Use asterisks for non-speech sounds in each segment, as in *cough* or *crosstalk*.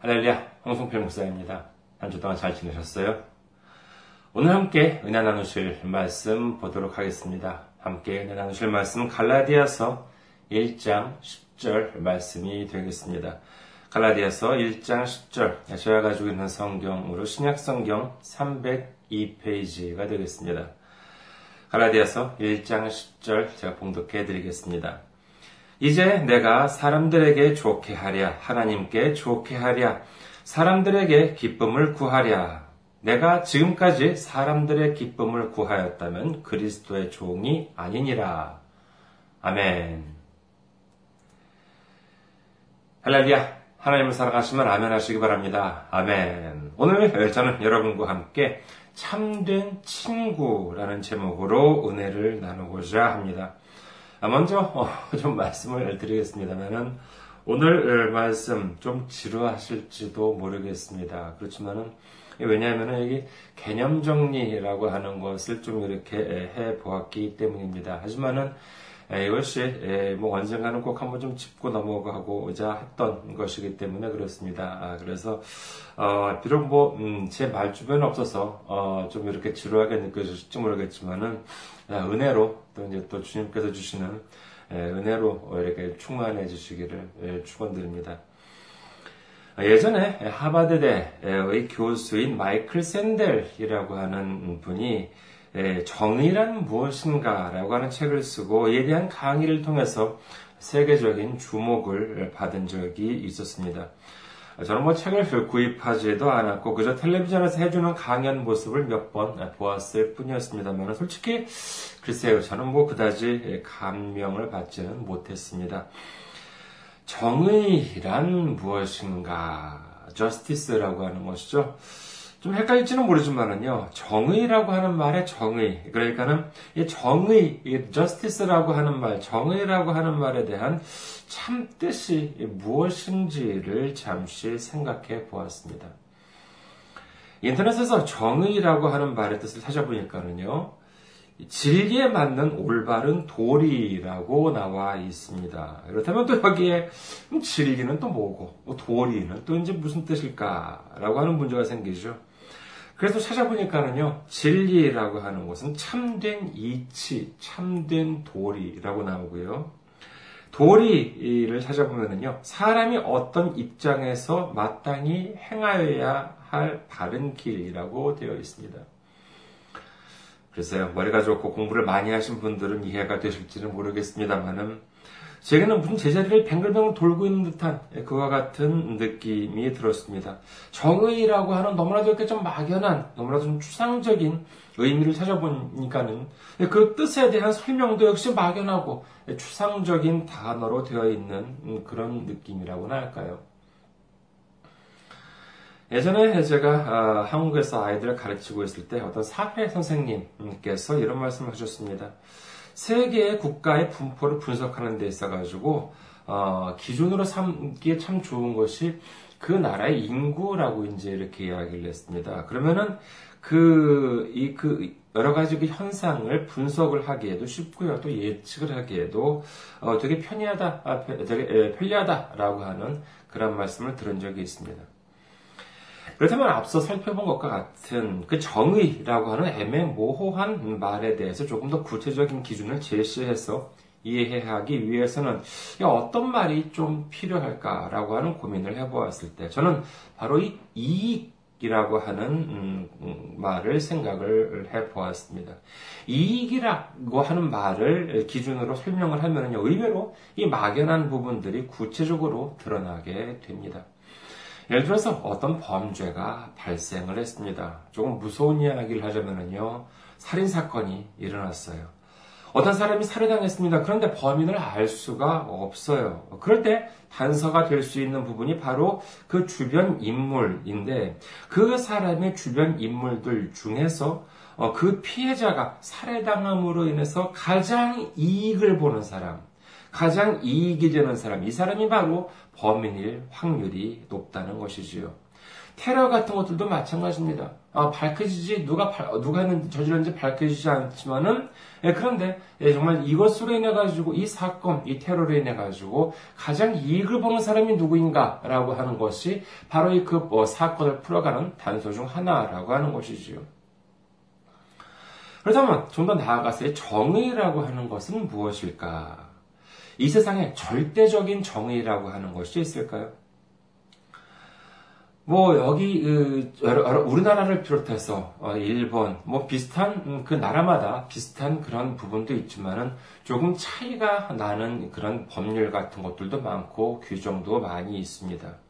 할렐루야, 홍성필 목사입니다. 한 주 동안 잘 지내셨어요? 오늘 함께 은혜 나누실 말씀 보도록 하겠습니다. 함께 은혜 나누실 말씀 갈라디아서 1장 10절 말씀이 되겠습니다. 갈라디아서 1장 10절 제가 가지고 있는 성경으로 신약 성경 302페이지가 되겠습니다. 갈라디아서 1장 10절 제가 봉독해 드리겠습니다. 이제 내가 사람들에게 좋게 하랴, 하나님께 좋게 하랴, 사람들에게 기쁨을 구하랴. 내가 지금까지 사람들의 기쁨을 구하였다면 그리스도의 종이 아니니라. 아멘. 할렐루야. 하나님을 사랑하시면 아멘 하시기 바랍니다. 아멘. 오늘 저는 여러분과 함께 참된 친구라는 제목으로 은혜를 나누고자 합니다. 아, 먼저 어, *laughs* 좀 말씀을 드리겠습니다만은 오늘 말씀 좀 지루하실지도 모르겠습니다. 그렇지만은 왜냐하면 여기 개념 정리라고 하는 것을 좀 이렇게 해 보았기 때문입니다. 하지만은 이것이 뭐 언젠가는 꼭 한번 좀 짚고 넘어가고자 했던 것이기 때문에 그렇습니다. 아, 그래서 어, 비록 뭐제말 음, 주변에 없어서 어, 좀 이렇게 지루하게 느껴질지 모르겠지만은 아, 은혜로 또 이제 또 주님께서 주시는 은혜로 이렇게 충만해 주시기를 축원드립니다. 아, 예전에 하바드대의 교수인 마이클 샌델이라고 하는 분이 정의란 무엇인가라고 하는 책을 쓰고 이에 대한 강의를 통해서 세계적인 주목을 받은 적이 있었습니다. 저는 뭐 책을 구입하지도 않았고 그저 텔레비전에서 해주는 강연 모습을 몇 번 보았을 뿐이었습니다만 솔직히 글쎄요 저는 뭐 그다지 감명을 받지는 못했습니다. 정의란 무엇인가? 저스티스라고 하는 것이죠. 좀 헷갈릴지는 모르지만은요, 정의라고 하는 말의 정의, 그러니까는 이 정의, 이 justice라고 하는 말, 정의라고 하는 말에 대한 참 뜻이 무엇인지를 잠시 생각해 보았습니다. 인터넷에서 정의라고 하는 말의 뜻을 찾아보니까는요, 진리에 맞는 올바른 도리라고 나와 있습니다. 그렇다면 또 여기에 진리는 또 뭐고, 도리는 또 이제 무슨 뜻일까라고 하는 문제가 생기죠. 그래서 찾아보니까는요, 진리라고 하는 것은 참된 이치, 참된 도리라고 나오고요. 도리를 찾아보면은요, 사람이 어떤 입장에서 마땅히 행하여야 할 바른 길이라고 되어 있습니다. 글쎄요, 머리가 좋고 공부를 많이 하신 분들은 이해가 되실지는 모르겠습니다만은, 제게는 무슨 제자리를 뱅글뱅글 돌고 있는 듯한 그와 같은 느낌이 들었습니다. 정의라고 하는 너무나도 이렇게 좀 막연한, 너무나도 좀 추상적인 의미를 찾아보니까는 그 뜻에 대한 설명도 역시 막연하고 추상적인 단어로 되어 있는 그런 느낌이라고나 할까요? 예전에 제가 아, 한국에서 아이들을 가르치고 있을 때 어떤 사회 선생님께서 이런 말씀을 하셨습니다. 세 개의 국가의 분포를 분석하는 데 있어 가지고 어, 기준으로 삼기에 참 좋은 것이 그 나라의 인구라고 이제 이렇게 이야기를 했습니다. 그러면은 그, 이, 그, 여러 가지 그 현상을 분석을 하기에도 쉽고요. 또 예측을 하기에도 어, 되게 편리하다, 아, 되게 편리하다라고 하는 그런 말씀을 들은 적이 있습니다. 그렇다면 앞서 살펴본 것과 같은 그 정의라고 하는 애매모호한 말에 대해서 조금 더 구체적인 기준을 제시해서 이해하기 위해서는 어떤 말이 좀 필요할까라고 하는 고민을 해보았을 때 저는 바로 이 이익이라고 하는 음, 음, 말을 생각을 해보았습니다. 이익이라고 하는 말을 기준으로 설명을 하면요 의외로 이 막연한 부분들이 구체적으로 드러나게 됩니다. 예를 들어서 어떤 범죄가 발생을 했습니다. 조금 무서운 이야기를 하자면요. 살인사건이 일어났어요. 어떤 사람이 살해당했습니다. 그런데 범인을 알 수가 없어요. 그럴 때 단서가 될 수 있는 부분이 바로 그 주변 인물인데 그 사람의 주변 인물들 중에서 어, 그 피해자가 살해당함으로 인해서 가장 이익을 보는 사람, 가장 이익이 되는 사람, 이 사람이 바로 범인일 확률이 높다는 것이지요. 테러 같은 것들도 마찬가지입니다. 아, 밝혀지지 누가 누가 했는지 저질렀는지 밝혀지지 않지만은 예, 그런데 예, 정말 이것으로 인해 가지고 이 사건, 이 테러로 인해 가지고 가장 이익을 보는 사람이 누구인가라고 하는 것이 바로 이그 뭐, 사건을 풀어가는 단서 중 하나라고 하는 것이지요. 그렇다면 좀 더 나아가서 정의라고 하는 것은 무엇일까? 이 세상에 절대적인 정의라고 하는 것이 있을까요? 뭐 여기 그, 우리나라를 비롯해서 어, 일본 뭐 비슷한 음, 그 나라마다 비슷한 그런 부분도 있지만은 조금 차이가 나는 그런 법률 같은 것들도 많고 규정도 많이 있습니다.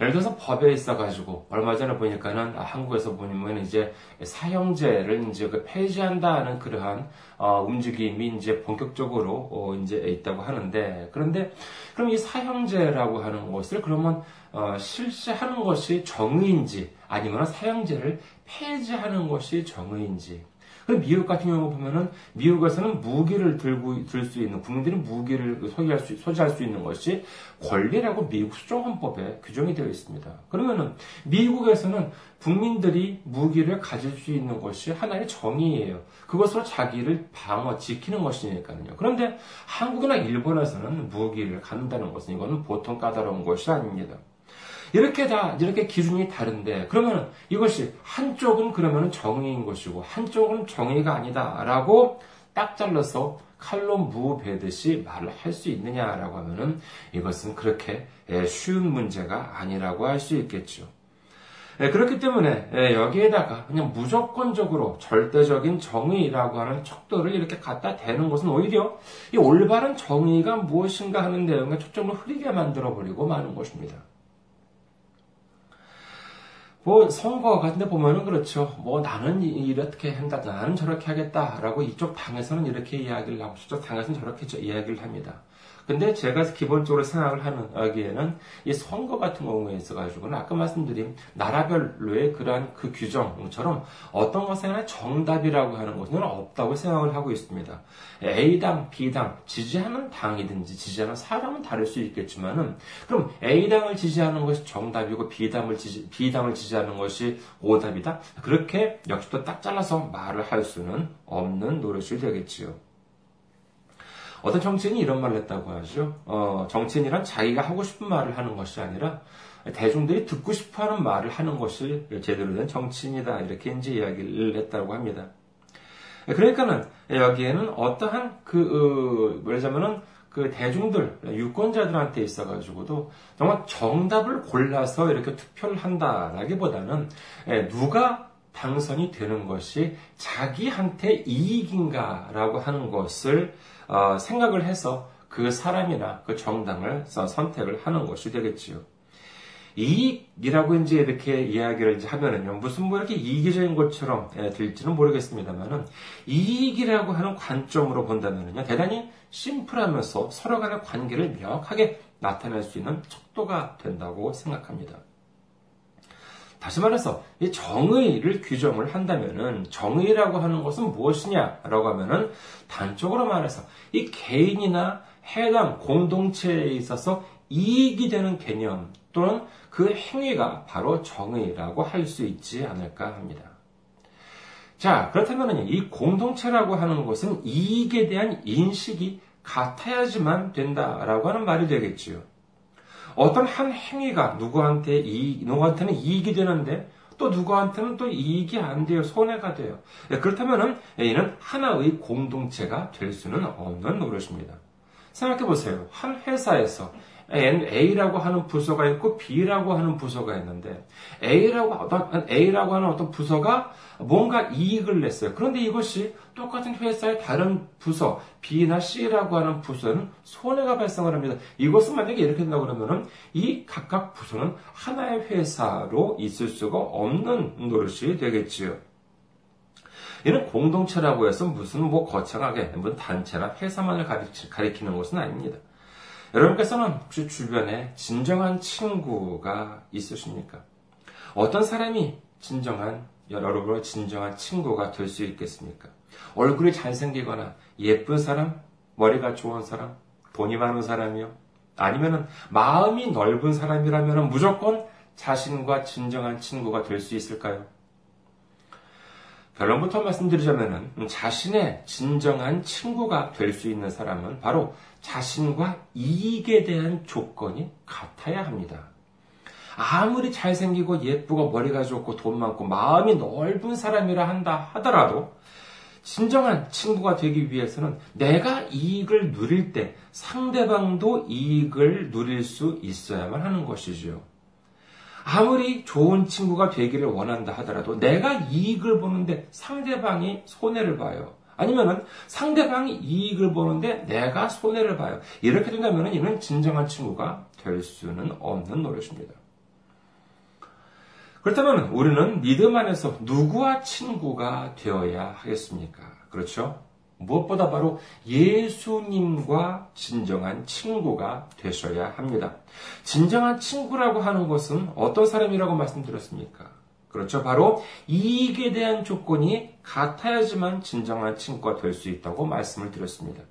예를 들어서 법에 있어가지고 얼마 전에 보니까는 아, 한국에서 보면 이제 사형제를 이제 그 폐지한다는 그러한 어, 움직임이 이제 본격적으로 어, 이제 있다고 하는데 그런데 그럼 이 사형제라고 하는 것을 그러면 어, 실시하는 것이 정의인지 아니면 사형제를 폐지하는 것이 정의인지 미국 같은 경우 보면은 미국에서는 무기를 들고 들 수 있는 국민들이 무기를 소지할 수 소지할 수 있는 것이 권리라고 미국 수정헌법에 규정이 되어 있습니다. 그러면은 미국에서는 국민들이 무기를 가질 수 있는 것이 하나의 정의예요. 그것으로 자기를 방어 지키는 것이니까요. 그런데 한국이나 일본에서는 무기를 갖는다는 것은 이거는 보통 까다로운 것이 아닙니다. 이렇게 다 이렇게 기준이 다른데 그러면 이것이 한쪽은 그러면 정의인 것이고 한쪽은 정의가 아니다라고 딱 잘라서 칼로 무베듯이 말을 할 수 있느냐라고 하면은 이것은 그렇게 예, 쉬운 문제가 아니라고 할 수 있겠죠. 예, 그렇기 때문에 예, 여기에다가 그냥 무조건적으로 절대적인 정의라고 하는 척도를 이렇게 갖다 대는 것은 오히려 이 올바른 정의가 무엇인가 하는 내용에 초점을 흐리게 만들어 버리고 마는 것입니다. 뭐 선거 같은 데 보면은 그렇죠. 뭐 나는 이렇게 한다, 나는 저렇게 하겠다라고 이쪽 당에서는 이렇게 이야기를 하고 저쪽 당에서는 저렇게 이야기를 합니다. 근데 제가 기본적으로 생각을 하는 여기에는 이 선거 같은 경우에 있어가지고는 아까 말씀드린 나라별로의 그러한 그 규정처럼 어떤 것에나 정답이라고 하는 것은 없다고 생각을 하고 있습니다. A당, B당, 지지하는 당이든지 지지하는 사람은 다를 수 있겠지만은 그럼 A당을 지지하는 것이 정답이고 B당을 지지, B당을 지지하는 것이 오답이다? 그렇게 역시 또 딱 잘라서 말을 할 수는 없는 노릇이 되겠지요. 어떤 정치인이 이런 말을 했다고 하죠. 어, 정치인이란 자기가 하고 싶은 말을 하는 것이 아니라 대중들이 듣고 싶어 하는 말을 하는 것이 제대로 된 정치인이다. 이렇게 이제 이야기를 했다고 합니다. 그러니까는 여기에는 어떠한 그, 어, 뭐냐면은 그 대중들, 유권자들한테 있어가지고도 정말 정답을 골라서 이렇게 투표를 한다라기보다는 예, 누가 당선이 되는 것이 자기한테 이익인가라고 하는 것을 어, 생각을 해서 그 사람이나 그 정당을 선택을 하는 것이 되겠지요. 이익이라고 이제 이렇게 이야기를 이제 하면은요, 무슨 뭐 이렇게 이기적인 것처럼 예, 들지는 모르겠습니다만은, 이익이라고 하는 관점으로 본다면은요, 대단히 심플하면서 서로 간의 관계를 명확하게 나타낼 수 있는 척도가 된다고 생각합니다. 다시 말해서 이 정의를 규정을 한다면은 정의라고 하는 것은 무엇이냐라고 하면은 단적으로 말해서 이 개인이나 해당 공동체에 있어서 이익이 되는 개념 또는 그 행위가 바로 정의라고 할 수 있지 않을까 합니다. 자, 그렇다면 이 공동체라고 하는 것은 이익에 대한 인식이 같아야지만 된다라고 하는 말이 되겠지요. 어떤 한 행위가 누구한테 이 누구한테는 이익이 되는데 또 누구한테는 또 이익이 안 돼요. 손해가 돼요. 예, 그렇다면은 이는 하나의 공동체가 될 수는 없는 노릇입니다. 생각해 보세요. 한 회사에서 A라고 하는 부서가 있고 B라고 하는 부서가 있는데 A라고 A라고 하는 어떤 부서가 뭔가 이익을 냈어요. 그런데 이것이 똑같은 회사의 다른 부서 B나 C라고 하는 부서는 손해가 발생을 합니다. 이것은 만약에 이렇게 된다고 그러면은 이 각각 부서는 하나의 회사로 있을 수가 없는 노릇이 되겠지요. 이는 공동체라고 해서 무슨 뭐 거창하게 무슨 단체나 회사만을 가리키는 것은 아닙니다. 여러분께서는 혹시 주변에 진정한 친구가 있으십니까? 어떤 사람이 진정한 여러분의 진정한 친구가 될 수 있겠습니까? 얼굴이 잘생기거나 예쁜 사람, 머리가 좋은 사람, 돈이 많은 사람이요. 아니면은 마음이 넓은 사람이라면 무조건 자신과 진정한 친구가 될 수 있을까요? 결론부터 말씀드리자면 자신의 진정한 친구가 될 수 있는 사람은 바로 자신과 이익에 대한 조건이 같아야 합니다. 아무리 잘생기고 예쁘고 머리가 좋고 돈 많고 마음이 넓은 사람이라 한다 하더라도 진정한 친구가 되기 위해서는 내가 이익을 누릴 때 상대방도 이익을 누릴 수 있어야만 하는 것이죠. 아무리 좋은 친구가 되기를 원한다 하더라도 내가 이익을 보는데 상대방이 손해를 봐요. 아니면은 상대방이 이익을 보는데 내가 손해를 봐요. 이렇게 된다면 이는 진정한 친구가 될 수는 없는 노릇입니다. 그렇다면 우리는 믿음 안에서 누구와 친구가 되어야 하겠습니까? 그렇죠? 무엇보다 바로 예수님과 진정한 친구가 되셔야 합니다. 진정한 친구라고 하는 것은 어떤 사람이라고 말씀드렸습니까? 그렇죠. 바로 이익에 대한 조건이 같아야지만 진정한 친구가 될 수 있다고 말씀을 드렸습니다.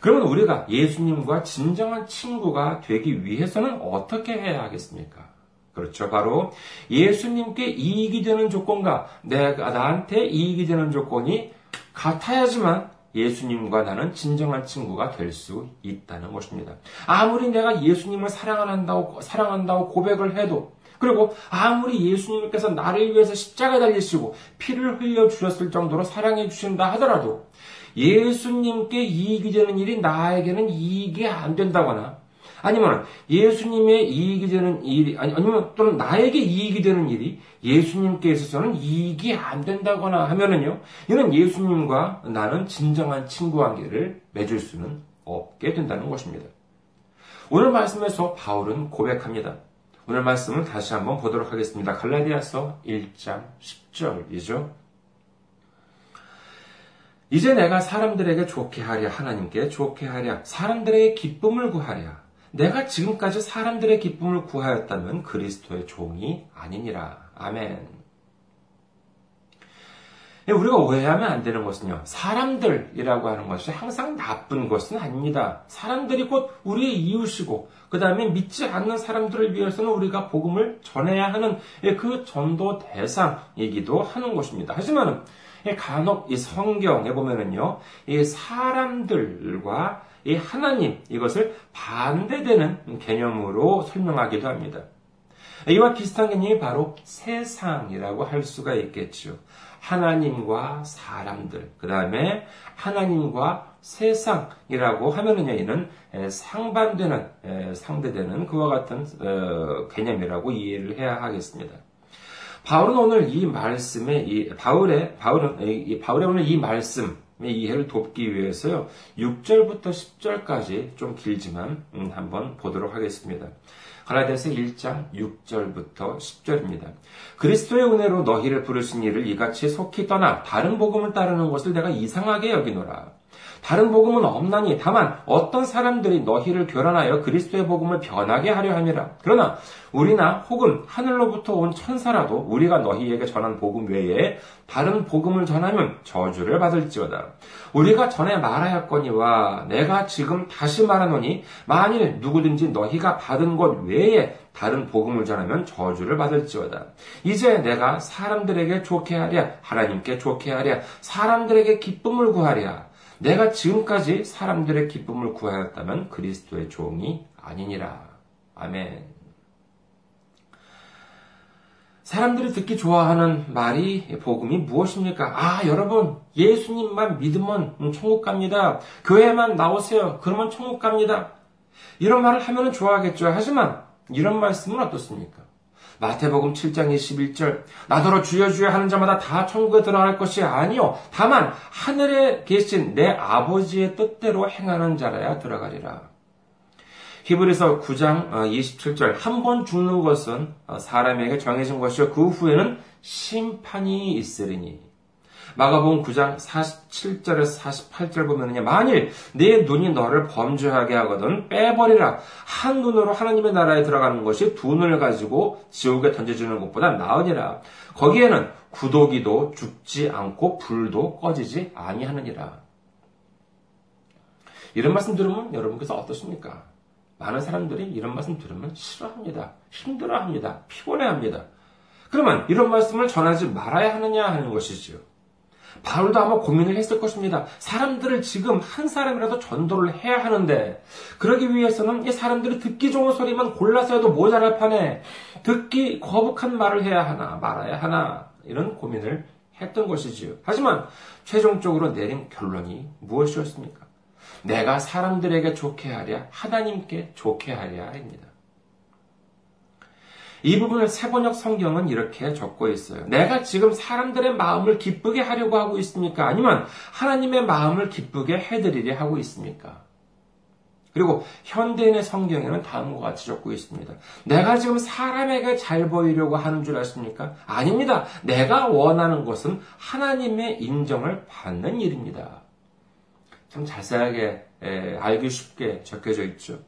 그러면 우리가 예수님과 진정한 친구가 되기 위해서는 어떻게 해야 하겠습니까? 그렇죠. 바로 예수님께 이익이 되는 조건과 내가 나한테 이익이 되는 조건이 같아야지만 예수님과 나는 진정한 친구가 될 수 있다는 것입니다. 아무리 내가 예수님을 사랑한다고 사랑한다고 고백을 해도 그리고 아무리 예수님께서 나를 위해서 십자가 달리시고 피를 흘려 주셨을 정도로 사랑해 주신다 하더라도 예수님께 이익이 되는 일이 나에게는 이익이 안 된다거나 아니면 예수님의 이익이 되는 일이 아니 아니면 또는 나에게 이익이 되는 일이 예수님께 있어서는 이익이 안 된다거나 하면은요. 이는 예수님과 나는 진정한 친구 관계를 맺을 수는 없게 된다는 것입니다. 오늘 말씀에서 바울은 고백합니다. 오늘 말씀을 다시 한번 보도록 하겠습니다. 갈라디아서 1장 10절이죠. 이제 내가 사람들에게 좋게 하랴 하나님께 좋게 하랴 사람들의 기쁨을 구하랴 내가 지금까지 사람들의 기쁨을 구하였다면 그리스도의 종이 아니니라. 아멘. 예, 우리가 오해하면 안 되는 것은요, 사람들이라고 하는 것이 항상 나쁜 것은 아닙니다. 사람들이 곧 우리의 이웃이고, 그 다음에 믿지 않는 사람들을 위해서는 우리가 복음을 전해야 하는 예, 그 전도 대상이기도 하는 것입니다. 하지만, 예, 간혹 이 성경에 보면은요, 이 사람들과 이 하나님 이것을 반대되는 개념으로 설명하기도 합니다. 이와 비슷한 개념이 바로 세상이라고 할 수가 있겠죠. 하나님과 사람들, 그 다음에 하나님과 세상이라고 하면은 이는 상반되는, 상대되는 그와 같은 어, 개념이라고 이해를 해야 하겠습니다. 바울은 오늘 이 말씀에, 이 바울의, 바울은, 이 바울의 오늘 이 말씀, 이해를 돕기 위해서요. 6절부터 10절까지 좀 길지만 음, 한번 보도록 하겠습니다. 갈라디아서 1장 6절부터 10절입니다. 그리스도의 은혜로 너희를 부르신 이를 이같이 속히 떠나 다른 복음을 따르는 것을 내가 이상하게 여기노라. 다른 복음은 없나니 다만 어떤 사람들이 너희를 교란하여 그리스도의 복음을 변하게 하려 함이라. 그러나 우리나 혹은 하늘로부터 온 천사라도 우리가 너희에게 전한 복음 외에 다른 복음을 전하면 저주를 받을지어다. 우리가 전에 말하였거니와 내가 지금 다시 말하노니 만일 누구든지 너희가 받은 것 외에 다른 복음을 전하면 저주를 받을지어다. 이제 내가 사람들에게 좋게 하랴, 하나님께 좋게 하랴, 사람들에게 기쁨을 구하랴. 내가 지금까지 사람들의 기쁨을 구하였다면 그리스도의 종이 아니니라. 아멘. 사람들이 듣기 좋아하는 말이 복음이 무엇입니까? 아, 여러분, 예수님만 믿으면 천국 갑니다. 교회만 나오세요. 그러면 천국 갑니다. 이런 말을 하면 좋아하겠죠. 하지만 이런 말씀은 어떻습니까? 마태복음 7장 21절. 나더러 주여 주여 하는 자마다 다 천국에 들어갈 것이 아니요. 다만 하늘에 계신 내 아버지의 뜻대로 행하는 자라야 들어가리라. 히브리서 9장 27절. 어, 한번 죽는 것은 어, 사람에게 정해진 것이요. 그 후에는 심판이 있으리니 마가복음 9장 47절에서 48절 보면은요. 만일 내 눈이 너를 범죄하게 하거든 빼버리라. 한 눈으로 하나님의 나라에 들어가는 것이 두 눈을 가지고 지옥에 던져주는 것보다 나으니라. 거기에는 구더기도 죽지 않고 불도 꺼지지 아니하느니라. 이런 말씀 들으면 여러분께서 어떻습니까? 많은 사람들이 이런 말씀 들으면 싫어합니다. 힘들어합니다. 피곤해합니다. 그러면 이런 말씀을 전하지 말아야 하느냐 하는 것이지요. 바울도 아마 고민을 했을 것입니다. 사람들을 지금 한 사람이라도 전도를 해야 하는데, 그러기 위해서는 이 사람들이 듣기 좋은 소리만 골라서 해도 모자랄 판에, 듣기 거북한 말을 해야 하나, 말아야 하나, 이런 고민을 했던 것이지요. 하지만, 최종적으로 내린 결론이 무엇이었습니까? 내가 사람들에게 좋게 하랴, 하나님께 좋게 하랴입니다. 이 부분을 세번역 성경은 이렇게 적고 있어요. 내가 지금 사람들의 마음을 기쁘게 하려고 하고 있습니까? 아니면 하나님의 마음을 기쁘게 해드리려 하고 있습니까? 그리고 현대인의 성경에는 다음과 같이 적고 있습니다. 내가 지금 사람에게 잘 보이려고 하는 줄 아십니까? 아닙니다. 내가 원하는 것은 하나님의 인정을 받는 일입니다. 참 자세하게 알기 쉽게 적혀져 있죠.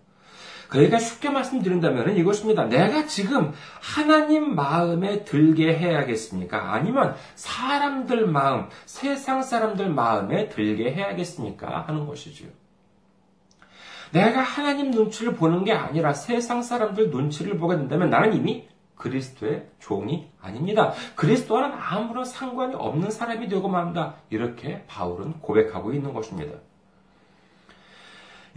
그러니까 쉽게 말씀드린다면 이것입니다. 내가 지금 하나님 마음에 들게 해야겠습니까? 아니면 사람들 마음, 세상 사람들 마음에 들게 해야겠습니까? 하는 것이지요. 내가 하나님 눈치를 보는 게 아니라 세상 사람들 눈치를 보게 된다면 나는 이미 그리스도의 종이 아닙니다. 그리스도와는 아무런 상관이 없는 사람이 되고 맙니다. 이렇게 바울은 고백하고 있는 것입니다.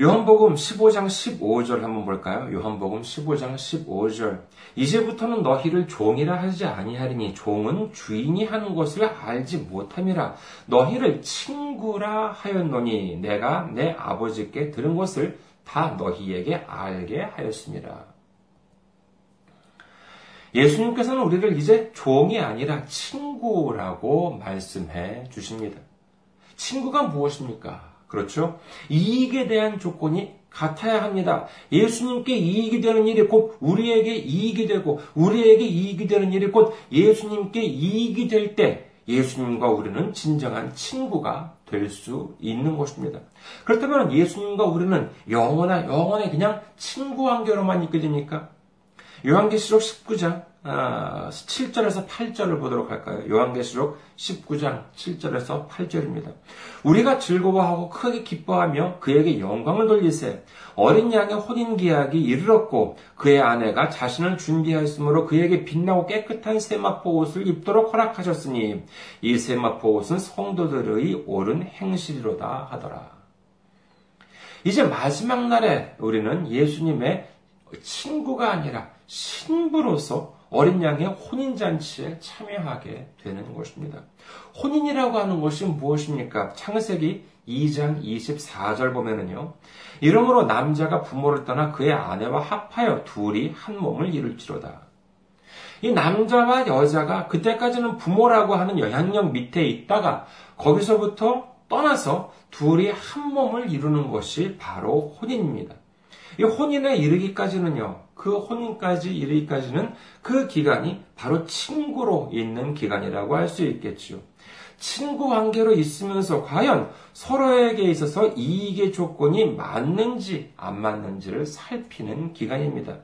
요한복음 15장 15절 한번 볼까요? 요한복음 15장 15절. 이제부터는 너희를 종이라 하지 아니하리니 종은 주인이 하는 것을 알지 못함이라. 너희를 친구라 하였노니 내가 내 아버지께 들은 것을 다 너희에게 알게 하였습니다. 예수님께서는 우리를 이제 종이 아니라 친구라고 말씀해 주십니다. 친구가 무엇입니까? 그렇죠? 이익에 대한 조건이 같아야 합니다. 예수님께 이익이 되는 일이 곧 우리에게 이익이 되고 우리에게 이익이 되는 일이 곧 예수님께 이익이 될 때 예수님과 우리는 진정한 친구가 될 수 있는 것입니다. 그렇다면 예수님과 우리는 영원한 영원의 그냥 친구 관계로만 있게 됩니까? 요한계시록 19장 7절에서 아, 8절을 보도록 할까요? 요한계시록 19장 7절에서 8절입니다. 우리가 즐거워하고 크게 기뻐하며 그에게 영광을 돌리세. 어린 양의 혼인 기약이 이르렀고 그의 아내가 자신을 준비하였으므로 그에게 빛나고 깨끗한 세마포 옷을 입도록 허락하셨으니 이 세마포 옷은 성도들의 옳은 행실이로다 하더라. 이제 마지막 날에 우리는 예수님의 친구가 아니라 신부로서 어린 양의 혼인잔치에 참여하게 되는 것입니다. 혼인이라고 하는 것이 무엇입니까? 창세기 2장 24절 보면은요. 이러므로 남자가 부모를 떠나 그의 아내와 합하여 둘이 한 몸을 이룰지로다. 이 남자와 여자가 그때까지는 부모라고 하는 영향력 밑에 있다가 거기서부터 떠나서 둘이 한 몸을 이루는 것이 바로 혼인입니다. 이 혼인에 이르기까지는요, 그 혼인까지 이르기까지는 그 기간이 바로 친구로 있는 기간이라고 할 수 있겠지요. 친구 관계로 있으면서 과연 서로에게 있어서 이익의 조건이 맞는지 안 맞는지를 살피는 기간입니다.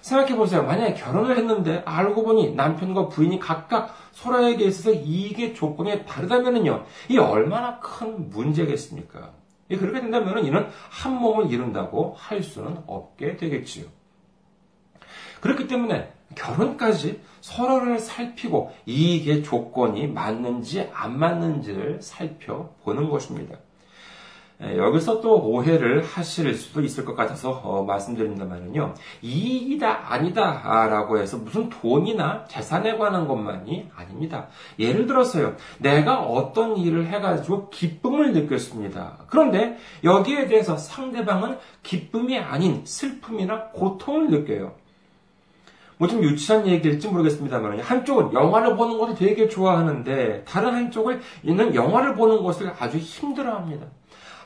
생각해 보세요. 만약에 결혼을 했는데 알고 보니 남편과 부인이 각각 서로에게 있어서 이익의 조건이 다르다면요. 이 얼마나 큰 문제겠습니까? 그렇게 된다면 이는 한 몸을 이룬다고 할 수는 없게 되겠지요. 그렇기 때문에 결혼까지 서로를 살피고 이익의 조건이 맞는지 안 맞는지를 살펴보는 것입니다. 여기서 또 오해를 하실 수도 있을 것 같아서 어, 말씀드린다면요. 이익이다, 아니다, 라고 해서 무슨 돈이나 재산에 관한 것만이 아닙니다. 예를 들어서요. 내가 어떤 일을 해가지고 기쁨을 느꼈습니다. 그런데 여기에 대해서 상대방은 기쁨이 아닌 슬픔이나 고통을 느껴요. 뭐 좀 유치한 얘기일지 모르겠습니다만 한쪽은 영화를 보는 것을 되게 좋아하는데 다른 한쪽을 있는 영화를 보는 것을 아주 힘들어합니다.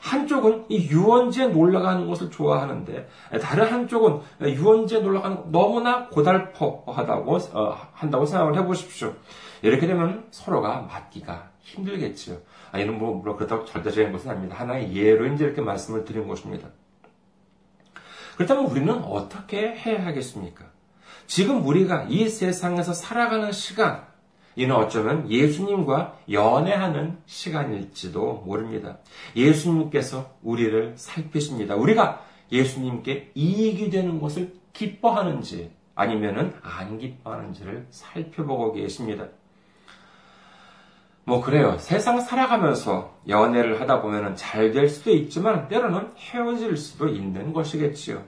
한쪽은 이 유원지에 놀러 가는 것을 좋아하는데 다른 한쪽은 유원지에 놀러 가는 것 너무나 고달퍼하다고 어, 한다고 생각을 해보십시오. 이렇게 되면 서로가 맞기가 힘들겠지요. 아, 이는 뭐, 물론 그렇다고 절대적인 것은 아닙니다. 하나의 예로 이제 이렇게 말씀을 드린 것입니다. 그렇다면 우리는 어떻게 해야 하겠습니까? 지금 우리가 이 세상에서 살아가는 시간, 이는 어쩌면 예수님과 연애하는 시간일지도 모릅니다. 예수님께서 우리를 살피십니다. 우리가 예수님께 이익이 되는 것을 기뻐하는지 아니면은 안 기뻐하는지를 살펴보고 계십니다. 뭐 그래요. 세상 살아가면서 연애를 하다 보면은 잘 될 수도 있지만 때로는 헤어질 수도 있는 것이겠지요.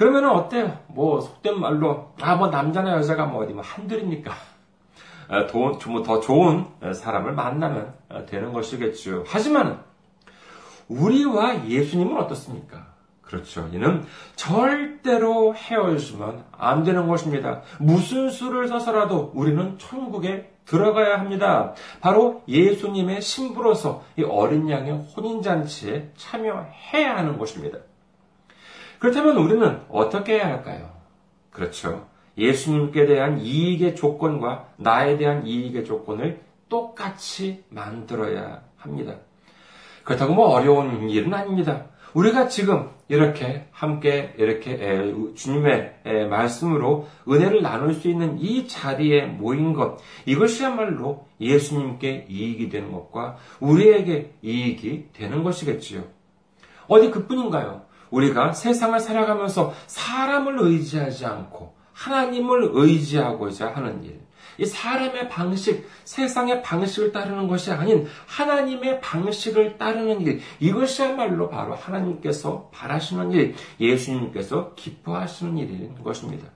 그러면은 어때요? 뭐 속된 말로 아 뭐 남자나 여자가 뭐 어디 뭐 한둘입니까? 아, 더 좋은 사람을 만나면 되는 것이겠죠. 하지만 우리와 예수님은 어떻습니까? 그렇죠. 이는 절대로 헤어지면 안 되는 것입니다. 무슨 수를 써서라도 우리는 천국에 들어가야 합니다. 바로 예수님의 신부로서 이 어린 양의 혼인잔치에 참여해야 하는 것입니다. 그렇다면 우리는 어떻게 해야 할까요? 그렇죠. 예수님께 대한 이익의 조건과 나에 대한 이익의 조건을 똑같이 만들어야 합니다. 그렇다고 뭐 어려운 일은 아닙니다. 우리가 지금 이렇게 함께 이렇게 주님의 말씀으로 은혜를 나눌 수 있는 이 자리에 모인 것, 이것이야말로 예수님께 이익이 되는 것과 우리에게 이익이 되는 것이겠지요. 어디 그뿐인가요? 우리가 세상을 살아가면서 사람을 의지하지 않고 하나님을 의지하고자 하는 일. 이 사람의 방식, 세상의 방식을 따르는 것이 아닌 하나님의 방식을 따르는 일, 이것이야말로 바로 하나님께서 바라시는 일, 예수님께서 기뻐하시는 일인 것입니다.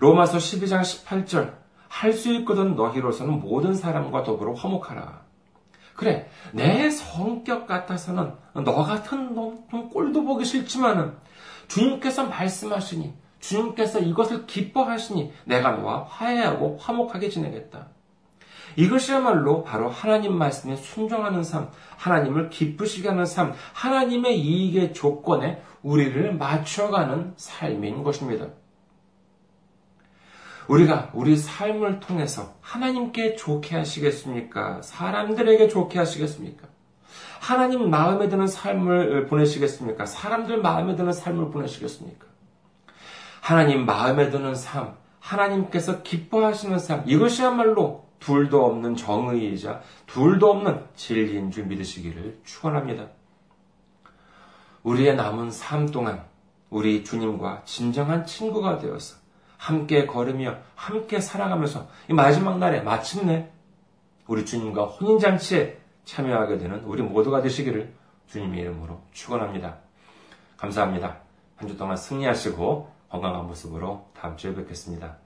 로마서 12장 18절, 할 수 있거든 너희로서는 모든 사람과 더불어 화목하라. 그래, 내 성격 같아서는 너 같은 놈, 좀 꼴도 보기 싫지만은 주님께서 말씀하시니 주님께서 이것을 기뻐하시니 내가 너와 화해하고 화목하게 지내겠다. 이것이야말로 바로 하나님 말씀에 순종하는 삶, 하나님을 기쁘시게 하는 삶, 하나님의 이익의 조건에 우리를 맞춰가는 삶인 것입니다. 우리가 우리 삶을 통해서 하나님께 좋게 하시겠습니까? 사람들에게 좋게 하시겠습니까? 하나님 마음에 드는 삶을 보내시겠습니까? 사람들 마음에 드는 삶을 보내시겠습니까? 하나님 마음에 드는 삶, 하나님께서 기뻐하시는 삶, 이것이야말로 둘도 없는 정의이자 둘도 없는 진리인 줄 믿으시기를 축원합니다. 우리의 남은 삶 동안 우리 주님과 진정한 친구가 되어서 함께 걸으며 함께 살아가면서 이 마지막 날에 마침내 우리 주님과 혼인잔치에 참여하게 되는 우리 모두가 되시기를 주님의 이름으로 축원합니다. 감사합니다. 한 주 동안 승리하시고 건강한 모습으로 다음 주에 뵙겠습니다.